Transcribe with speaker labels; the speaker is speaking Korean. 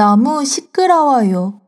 Speaker 1: 너무 시끄러워요.